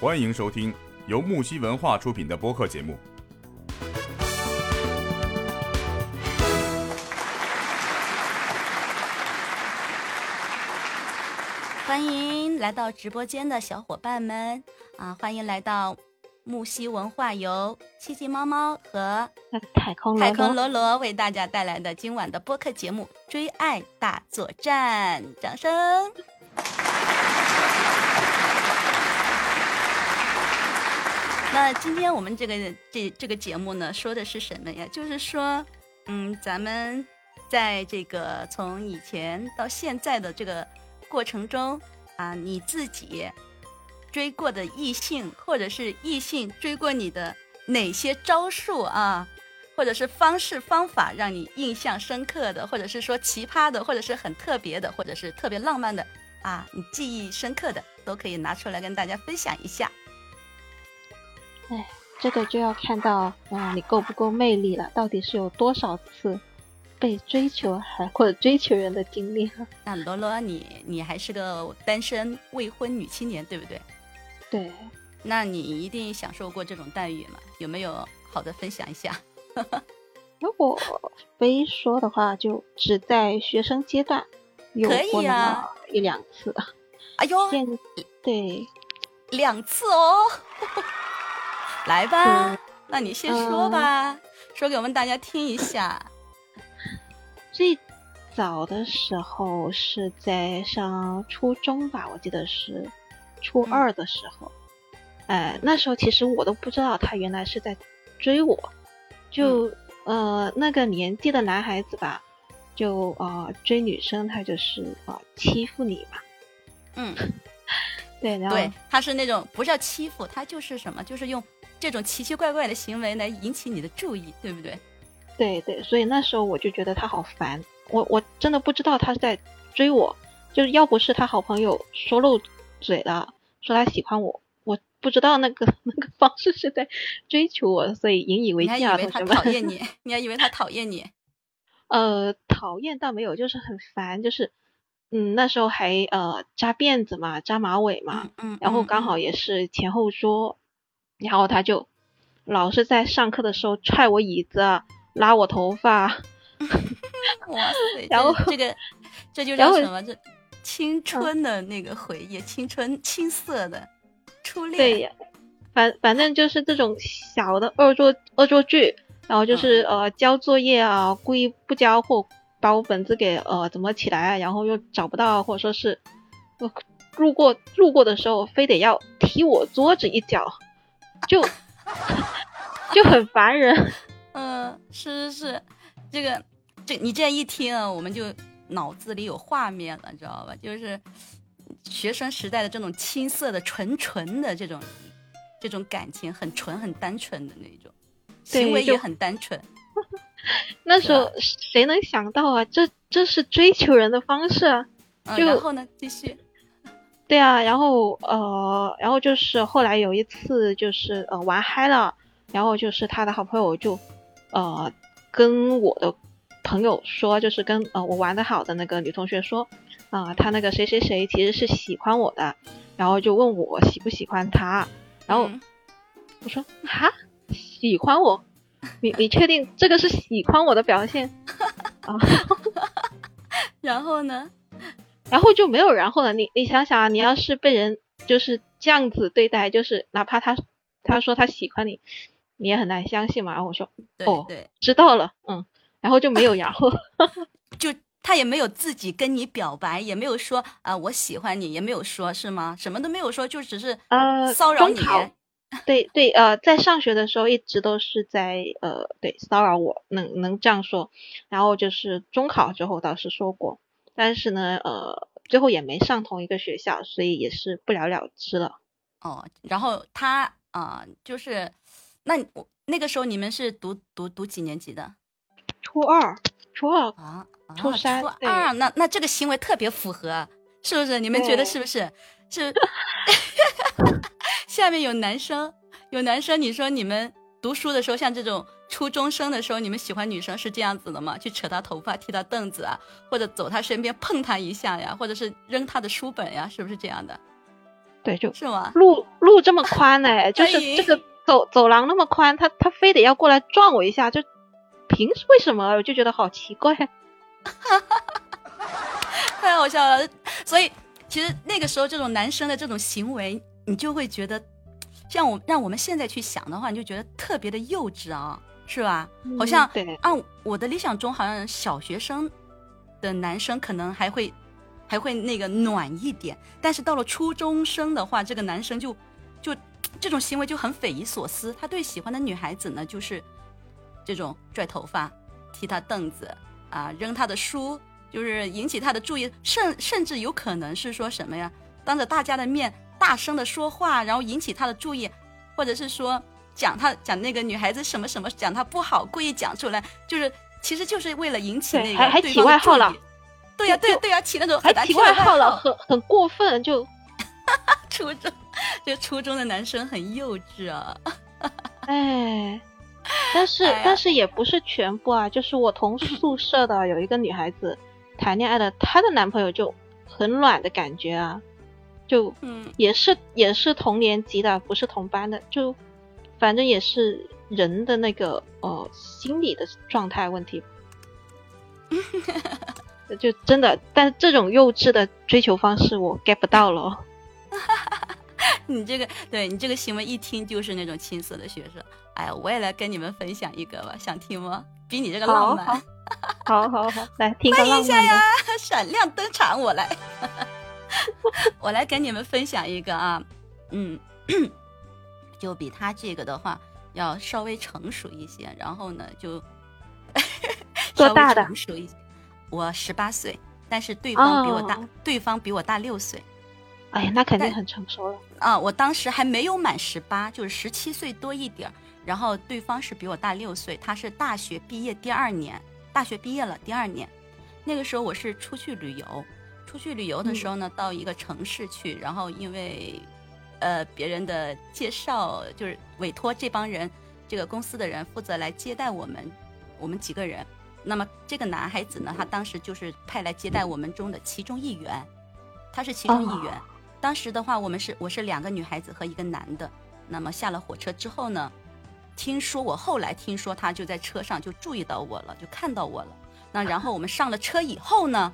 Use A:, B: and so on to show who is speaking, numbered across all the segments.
A: 欢迎收听由木西文化出品的播客节目。
B: 欢迎来到直播间的小伙伴们啊！欢迎来到木西文化由七七猫猫和
C: 太空
B: 太空罗罗为大家带来的今晚的播客节目《追爱大作战》，掌声！那今天我们这个这这个节目呢，说的是什么呀？就是说，嗯，咱们在这个从以前到现在的这个过程中啊，你自己追过的异性，或者是异性追过你的哪些招数啊，或者是方式方法让你印象深刻的，或者是说奇葩的，或者是很特别的，或者是特别浪漫的啊，你记忆深刻的，都可以拿出来跟大家分享一下。
C: 哎，这个就要看到啊，你够不够魅力了？到底是有多少次被追求还或者追求人的经历？
B: 那罗罗，你你还是个单身未婚女青年，对不对？
C: 对。
B: 那你一定享受过这种待遇吗？有没有好的分享一下？
C: 如果非说的话，就只在学生阶段有过那么一两次。
B: 哎呦，
C: 对，
B: 两次哦。来吧，那你先说吧，说给我们大家听一下。
C: 最早的时候是在上初中吧，我记得是初二的时候。哎，那时候其实我都不知道他原来是在追我，就呃那个年纪的男孩子吧，就呃追女生，他就是啊欺负你嘛。
B: 嗯，
C: 对，然后
B: 对，他是那种不是要欺负，他就是什么，就是用。这种奇奇怪怪的行为来引起你的注意，对不对？
C: 对对，所以那时候我就觉得他好烦，我我真的不知道他是在追我，就是要不是他好朋友说漏嘴了，说他喜欢我，我不知道那个 那个方式是在追求我，所以引以为戒啊，
B: 同学们。讨厌你，你还以为他讨厌你？
C: 呃，讨厌倒没有，就是很烦，就是嗯，那时候还呃扎辫子嘛，扎马尾嘛，
B: 嗯，
C: 然后刚好也是前后桌。然后他就老是在上课的时候踹我椅子，拉我头发。
B: 哇塞！然后这个这就叫什么？这青春的那个回忆，青春青涩的初恋。
C: 对呀，反反正就是这种小的恶作恶作剧，然后就是呃交作业啊，故意不交或把我本子给呃怎么起来，然后又找不到，或者说是路过路过的时候非得要踢我桌子一脚。就就很烦人，
B: 嗯，是是是，这个这你这样一听啊，我们就脑子里有画面了，知道吧？就是学生时代的这种青涩的、纯纯的这种这种感情，很纯、很单纯的那种，行为也很单纯。
C: 那时候谁能想到啊？这这是追求人的方式啊！就
B: 然后呢，继续。
C: 对啊，然后呃，然后就是后来有一次就是呃玩嗨了，然后就是他的好朋友就呃跟我的朋友说，就是跟呃我玩的好的那个女同学说，啊他那个谁谁谁其实是喜欢我的，然后就问我喜不喜欢他，然后我说哈喜欢我，你你确定这个是喜欢我的表现？啊，
B: 然后呢？
C: 然后就没有然后了。你你想想啊，你要是被人就是这样子对待，就是哪怕他他说他喜欢你，你也很难相信嘛。然后我说哦，
B: 对，
C: 知道了，嗯，然后就没有然后，
B: 就他也没有自己跟你表白，也没有说啊我喜欢你，也没有说是吗？什么都没有说，就只是
C: 呃
B: 骚扰你。
C: 对对呃，在上学的时候一直都是在呃对骚扰我，能能这样说。然后就是中考之后倒是说过。但是呢，呃，最后也没上同一个学校，所以也是不了了之了。
B: 哦，然后他啊，就是，那我那个时候你们是读读读几年级的？
C: 初二，初二
B: 啊，
C: 初三，
B: 初二。那那这个行为特别符合，是不是？你们觉得是不是？是。下面有男生，有男生，你说你们读书的时候，像这种。初中生的时候，你们喜欢女生是这样子的吗？去扯她头发、踢她凳子啊，或者走她身边碰她一下呀，或者是扔她的书本呀，是不是这样的？
C: 对，就是
B: 吗？
C: 路路这么宽哎，就是
B: 哎
C: 这个走走廊那么宽，他他非得要过来撞我一下，就凭为什么？我就觉得好奇怪。
B: 太好笑了。所以其实那个时候这种男生的这种行为，你就会觉得，像我让我们现在去想的话，你就觉得特别的幼稚啊，是吧？好像
C: 嗯对
B: 按我的理想中，好像小学生的男生可能还会还会那个暖一点，但是到了初中生的话，这个男生就就这种行为就很匪夷所思。他对喜欢的女孩子呢，就是这种拽头发、踢他凳子啊、扔他的书，就是引起他的注意，甚甚至有可能是说什么呀？当着大家的面大声的说话，然后引起他的注意，或者是说讲他讲那个女孩子什么什么，讲他不好，故意讲出来，就是其实就是为了引起那个
C: 还还起外号了。
B: 对呀、对呀、对呀、起那种
C: 还起外号了。很很过分，就
B: 初中，就初中的男生很幼稚啊。
C: 哎。但是、
B: 哎
C: 但是也不是全部啊，就是我同宿舍的 有一个女孩子谈恋爱的，她的男朋友就很暖的感觉啊，就
B: 嗯，
C: 也是也是同年级的，不是同班的，就反正也是人的那个呃心理的状态问题。就真的，但是这种幼稚的追求方式我 get 不到了哦。
B: 你这个对你这个行为一听就是那种青涩的学生。哎呀，我也来跟你们分享一个吧，想听吗？比你这个浪漫。
C: 好好好，来听个
B: 欢迎
C: 浪漫
B: 一下呀，闪亮登场，我来，我来跟你们分享一个啊，嗯，就比他这个的话要稍微成熟一些，然后呢就
C: 多大的
B: 成熟一些，我十八岁，但是对方比我大，
C: 哦
B: 对方比我大六岁。
C: 哎呀，那肯定很成熟了。
B: 啊，我当时还没有满十八，就是十七岁多一点儿。然后对方是比我大六岁，他是大学毕业第二年，大学毕业了第二年。那个时候我是出去旅游，出去旅游的时候呢，到一个城市去，然后因为呃别人的介绍，就是委托这帮人，这个公司的人负责来接待我们，我们几个人。那么这个男孩子呢，他当时就是派来接待我们中的其中一员，他是其中一员。当时的话，我们是我是两个女孩子和一个男的。那么下了火车之后呢，听说我后来听说他就在车上就注意到我了，就看到我了。那然后我们上了车以后呢，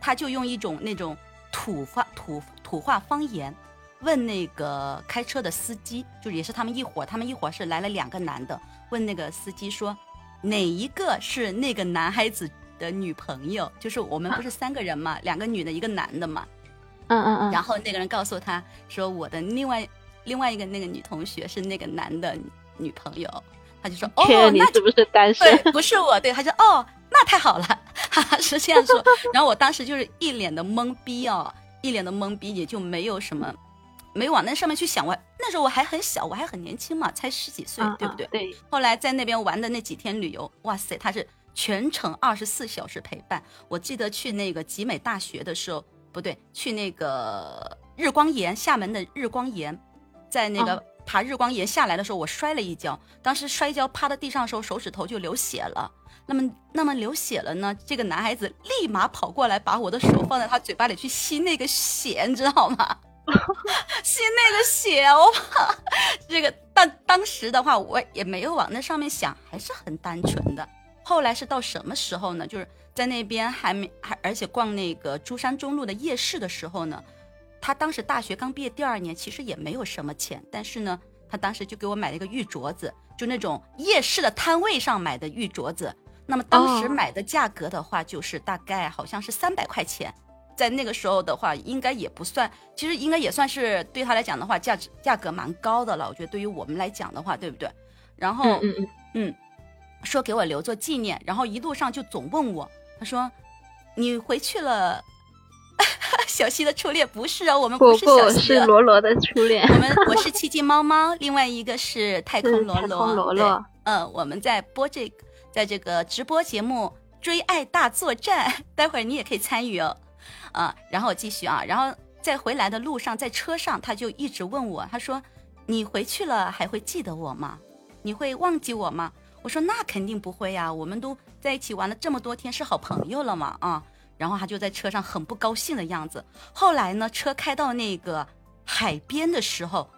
B: 他就用一种那种土话土土话方言问那个开车的司机，就也是他们一伙，他们一伙是来了两个男的，问那个司机说哪一个是那个男孩子的女朋友？就是我们不是三个人嘛，两个女的，一个男的嘛。
C: 嗯嗯嗯，
B: 然后那个人告诉他说，我的另外另外一个那个女同学是那个男的女朋友，他就说哦
C: 你
B: 那
C: 是不是单身？
B: 对，不是我，对，他说哦，那太好了，哈哈，是这样说。然后我当时就是一脸的懵逼哦，一脸的懵逼，也就没有什么，没往那上面去想。我那时候我还很小，我还很年轻嘛，才十几岁，
C: 嗯
B: 对不对？
C: 嗯对，
B: 后来在那边玩的那几天旅游，哇塞，他是全程二十四小时陪伴。我记得去那个集美大学的时候，不对，去那个日光岩，厦门的日光岩，在那个
C: 哦
B: 爬日光岩下来的时候，我摔了一跤，当时摔跤趴在地上的时候，手指头就流血了。那么，那么流血了呢？这个男孩子立马跑过来，把我的手放在他嘴巴里去吸那个血，你知道吗？吸那个血，我怕这个。但当时的话，我也没有往那上面想，还是很单纯的。后来是到什么时候呢？就是在那边还没还而且逛那个珠山中路的夜市的时候呢，他当时大学刚毕业第二年，其实也没有什么钱，但是呢，他当时就给我买了一个玉镯子，就那种夜市的摊位上买的玉镯子。那么当时
C: 哦
B: 买的价格的话，就是大概好像是三百块钱，在那个时候的话，应该也不算，其实应该也算是对他来讲的话，价值价格蛮高的了。我觉得对于我们来讲的话，对不对？然后
C: 嗯嗯嗯，
B: 嗯，说给我留作纪念，然后一路上就总问我，他说你回去了。小溪的初恋不是啊，我们
C: 不
B: 是小溪啊，
C: 罗罗的初恋，
B: 我们 我是奇迹猫猫，另外一个是太空
C: 是
B: 罗罗，
C: 太空罗罗。
B: 嗯，我们在播这个，在这个直播节目《追爱大作战》，待会儿你也可以参与哦。啊，然后我继续啊，然后在回来的路上，在车上他就一直问我，他说：“你回去了还会记得我吗？你会忘记我吗？”我说：“那肯定不会呀、我们都在一起玩了这么多天，是好朋友了嘛啊。”然后他就在车上很不高兴的样子。后来呢，车开到那个海边的时候，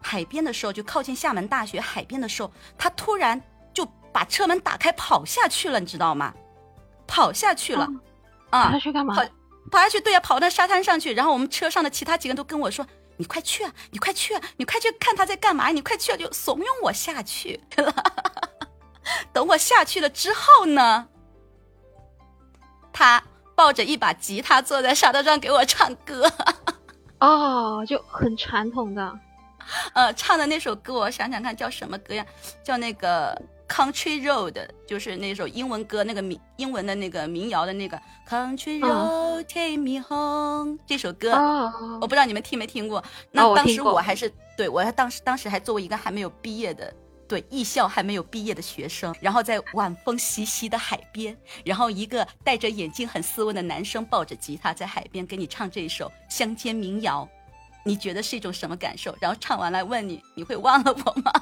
B: 海边的时候就靠近厦门大学海边的时候，他突然就把车门打开跑下去了，你知道吗？跑下去了，啊，
C: 他去干嘛？
B: 跑跑下去，对呀、跑到沙滩上去。然后我们车上的其他几个人都跟我说：“你快去啊，你快去啊，你快去看他在干嘛，你快去啊！”就怂恿我下去了。等我下去了之后呢，他抱着一把吉他坐在沙滩上给我唱歌。
C: 哦，就很传统的。
B: 呃，唱的那首歌我想想看叫什么歌呀？叫那个 Country Road，就是那首英文歌，那个民英文的那个民谣的那个 Country Road Take Me Home、这首歌。
C: 哦
B: 我不知道你们听没听过。
C: 哦
B: 那当时
C: 我
B: 还是、对我还当时当时还作为一个还没有毕业的。对艺校还没有毕业的学生，然后在晚风习习的海边，然后一个戴着眼镜很斯文的男生抱着吉他在海边给你唱这一首乡间民谣，你觉得是一种什么感受？然后唱完来问你，你会忘了我吗？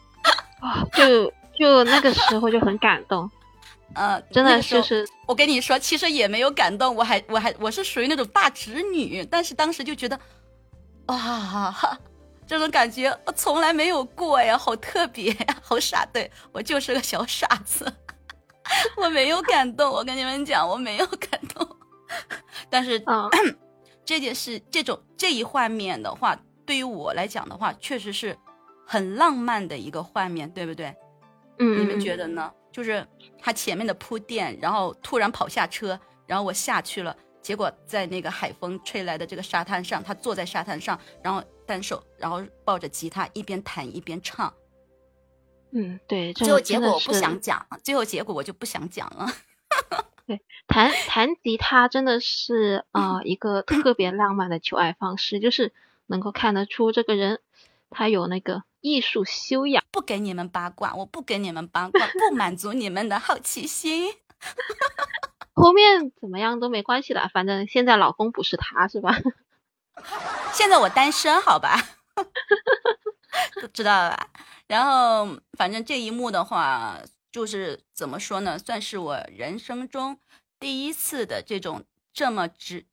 C: 啊，就就那个时候就很感动，
B: 呃，
C: 真的就是
B: 我跟你说，其实也没有感动，我还我还我是属于那种大直女，但是当时就觉得，哇，哈这种感觉我从来没有过呀，好特别呀，好傻，对我就是个小傻子，我没有感动，我跟你们讲，我没有感动，但是
C: 嗯
B: 这件事这种这一画面的话，对于我来讲的话，确实是很浪漫的一个画面，对不对？
C: 嗯，
B: 你们觉
C: 得？
B: 呢？就是他前面的铺垫，然后突然跑下车，然后我下去了，结果在那个海风吹来的这个沙滩上，他坐在沙滩上，然后单手，然后抱着吉他一边弹一边唱。
C: 嗯，对，这
B: 最后结果我不想讲，最后结果我就不想讲了。
C: 对弹弹吉他真的是啊、呃一个特别浪漫的求爱方式，就是能够看得出这个人他有那个艺术修养。
B: 不给你们八卦，我不给你们八卦，不满足你们的好奇心。
C: 后面怎么样都没关系的，反正现在老公不是他是吧？
B: 现在我单身，好吧，都知道了吧？然后反正这一幕的话，就是怎么说呢，算是我人生中第一次的这种这么直，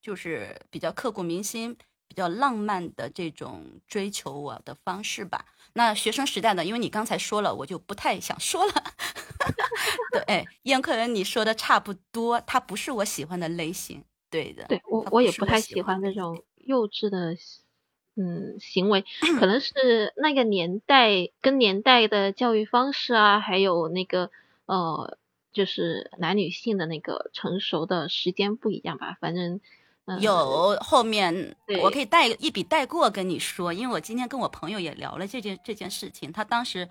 B: 就是比较刻骨铭心、比较浪漫的这种追求我的方式吧。那学生时代呢，因为你刚才说了，我就不太想说了。对，哎，燕客人你说的差不多，他不是我喜欢的类型。对的，
C: 对我我也不太
B: 喜
C: 喜欢
B: 的
C: 那种幼稚的嗯行为，可能是那个年代跟年代的教育方式啊，还有那个呃，就是男女性的那个成熟的时间不一样吧。反正、呃、
B: 有后面我可以带一笔带过跟你说，因为我今天跟我朋友也聊了这件这件事情。他当时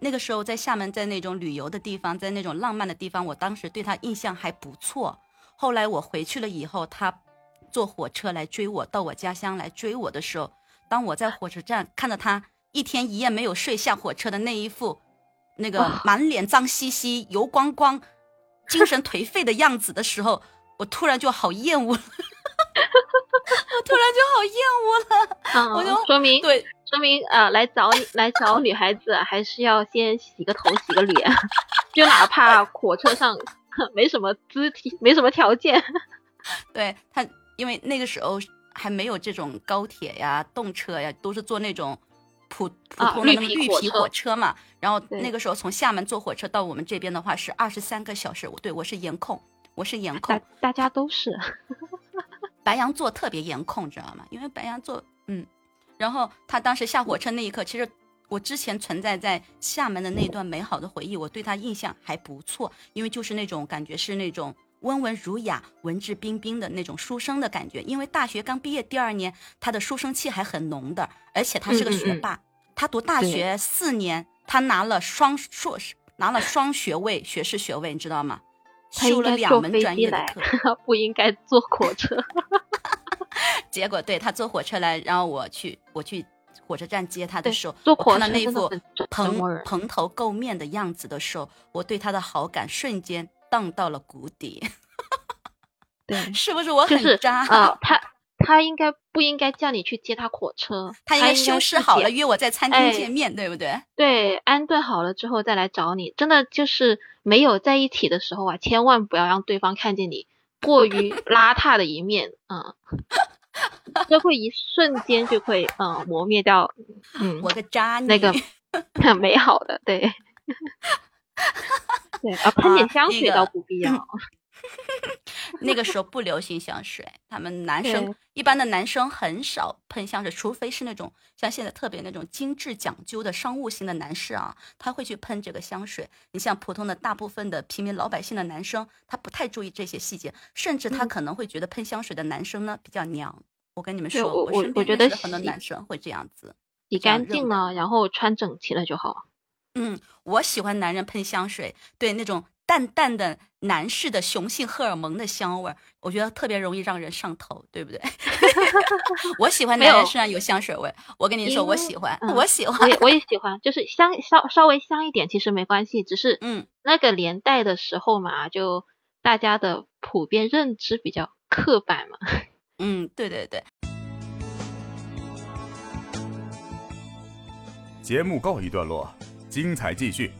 B: 那个时候在厦门，在那种旅游的地方，在那种浪漫的地方，我当时对他印象还不错。后来我回去了以后，他坐火车来追我，到我家乡来追我的时候，当我在火车站看到他一天一夜没有睡下火车的那一副那个
C: 啊
B: 满脸脏兮兮、油光光、精神颓废的样子的时候，我突然就好厌恶了。我突然就好厌恶了。
C: 嗯，
B: 我就
C: 说明
B: 对，
C: 说明呃，来找你来找女孩子啊还是要先洗个头、洗个脸，就哪怕火车上 没什么肢体、没什么条件，
B: 对他，因为那个时候还没有这种高铁呀、动车呀，都是坐那种普普
C: 啊
B: 通的
C: 绿皮火车
B: 嘛。然后那个时候从厦门坐火车到我们这边的话是二十三个小时。我对我是颜控，我是颜控
C: 大，大家都是。
B: 白羊座特别严控，知道吗？因为白羊座，嗯，然后他当时下火车那一刻，其实我之前存在在厦门的那段美好的回忆，我对他印象还不错，因为就是那种感觉是那种温文儒雅、文质彬彬的那种书生的感觉。因为大学刚毕业第二年，他的书生气还很浓的，而且他是个
C: 嗯嗯嗯
B: 学霸，他读大学四年，他拿了双硕士，拿了双学位，学士学位，你知道吗？
C: 他
B: 修了
C: 应该坐
B: 两门专
C: 飞机来
B: 业的课。
C: 不应该坐火车。
B: 结果对他坐火车来，然后我去我去火车站接他的时候，
C: 坐
B: 我看到
C: 火车
B: 那副蓬蓬头垢面的样子的时候，我对他的好感瞬间荡到了谷底，
C: 对，
B: 是不是我
C: 就是
B: 很渣？
C: 呃，他他应该不应该叫你去接他火车？
B: 他应该修饰好了，约我在餐厅
C: 哎
B: 见面，对不对？
C: 对，安顿好了之后再来找你。真的就是没有在一起的时候啊，千万不要让对方看见你过于 邋遢的一面。嗯，就会一瞬间就会嗯磨灭掉，嗯，
B: 我个渣女
C: 那个很 美好的，对，对，啊，喷点香水倒不必要。
B: 那个时候不流行香水，他们男生一般的男生很少喷香水，除非是那种像现在特别那种精致讲究的商务型的男士啊，他会去喷这个香水。你像普通的大部分的平民老百姓的男生，他不太注意这些细节，甚至他
C: 嗯
B: 可能会觉得喷香水的男生呢比较娘。我跟你们说，
C: 对我我觉得
B: 很多男生会这样子。
C: 洗干净了，然后穿整齐了就好。
B: 嗯，我喜欢男人喷香水，对那种淡淡的男士的雄性荷尔蒙的香味儿，我觉得特别容易让人上头，对不对？我喜欢男人身上有香水味，我跟你说，我喜欢，
C: 嗯
B: 我喜欢
C: 我也，我也喜欢，就是香稍稍微香一点，其实没关系，只是
B: 嗯，
C: 那个年代的时候嘛，就大家的普遍认知比较刻板嘛。
B: 嗯，对对对。
A: 节目告一段落，精彩继续。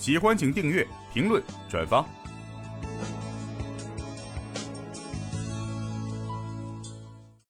A: 喜欢请订阅评论转发。